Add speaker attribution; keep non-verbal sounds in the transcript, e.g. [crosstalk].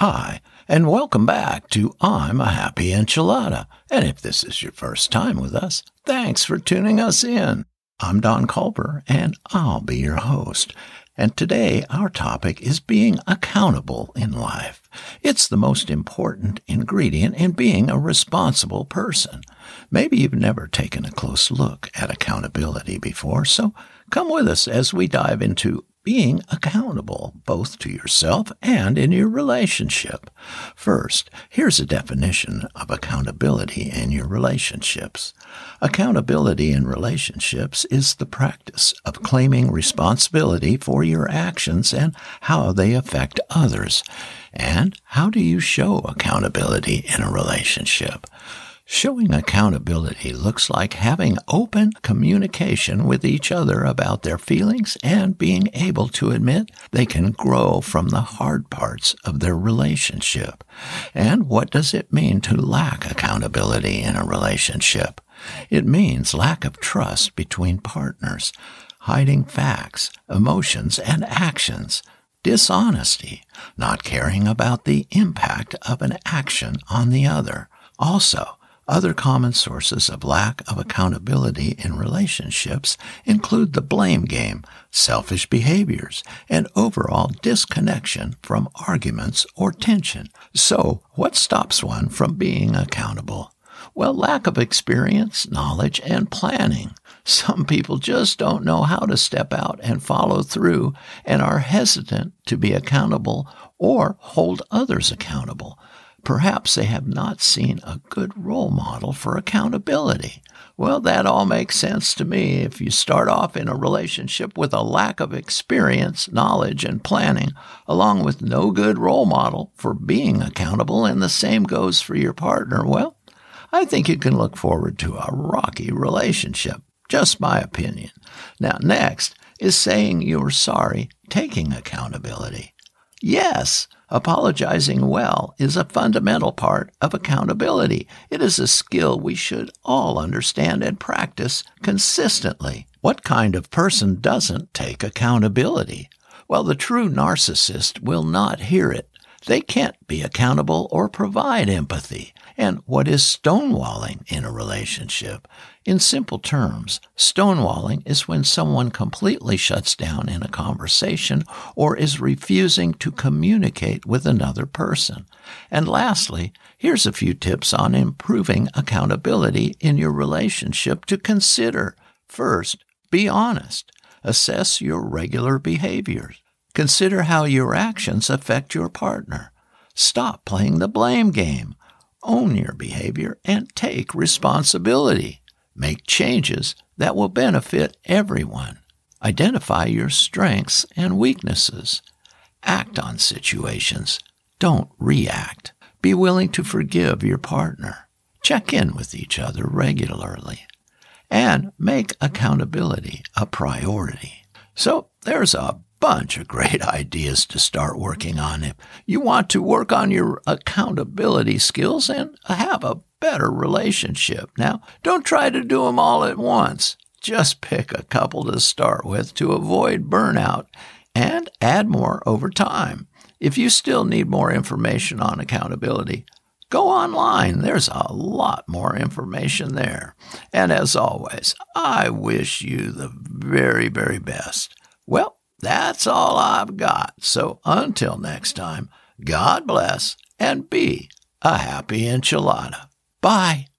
Speaker 1: Hi, and welcome back to I'm a Happy Enchilada. And if this is your first time with us, thanks for tuning us in. I'm Don Culver, and I'll be your host. And today our topic is being accountable in life. It's the most important ingredient in being a responsible person. Maybe you've never taken a close look at accountability before, so come with us as we dive into being accountable, both to yourself and in your relationship. First, here's a definition of accountability in your relationships. Accountability in relationships is the practice of claiming responsibility for your actions and how they affect others. And how do you show accountability in a relationship? Showing accountability looks like having open communication with each other about their feelings and being able to admit they can grow from the hard parts of their relationship. And what does it mean to lack accountability in a relationship? It means lack of trust between partners, hiding facts, emotions, and actions, dishonesty, not caring about the impact of an action on the other. Also, other common sources of lack of accountability in relationships include the blame game, selfish behaviors, and overall disconnection from arguments or tension. So, what stops one from being accountable? Well, lack of experience, knowledge, and planning. Some people just don't know how to step out and follow through and are hesitant to be accountable or hold others accountable. Perhaps they have not seen a good role model for accountability. Well, that all makes sense to me. If you start off in a relationship with a lack of experience, knowledge, and planning, along with no good role model for being accountable, and the same goes for your partner, well, I think you can look forward to a rocky relationship. Just my opinion. Now, next is saying you're sorry, taking accountability. Yes, apologizing well is a fundamental part of accountability. It is a skill we should all understand and practice consistently. What kind of person doesn't take accountability? Well, the true narcissist will not hear it. They can't be accountable or provide empathy. And what is stonewalling in a relationship? In simple terms, stonewalling is when someone completely shuts down in a conversation or is refusing to communicate with another person. And lastly, here's a few tips on improving accountability in your relationship to consider. First, be honest. Assess your regular behaviors. Consider how your actions affect your partner. Stop playing the blame game. Own your behavior and take responsibility. Make changes that will benefit everyone. Identify your strengths and weaknesses. Act on situations. Don't react. Be willing to forgive your partner. Check in with each other regularly. And make accountability a priority. So there's a bunch of great [laughs] ideas to start working on. If you want to work on your accountability skills and have a better relationship. Now, don't try to do them all at once. Just pick a couple to start with to avoid burnout and add more over time. If you still need more information on accountability, go online. There's a lot more information there. And as always, I wish you the very, very best. Well, that's all I've got. So until next time, God bless and be a happy enchilada. Bye.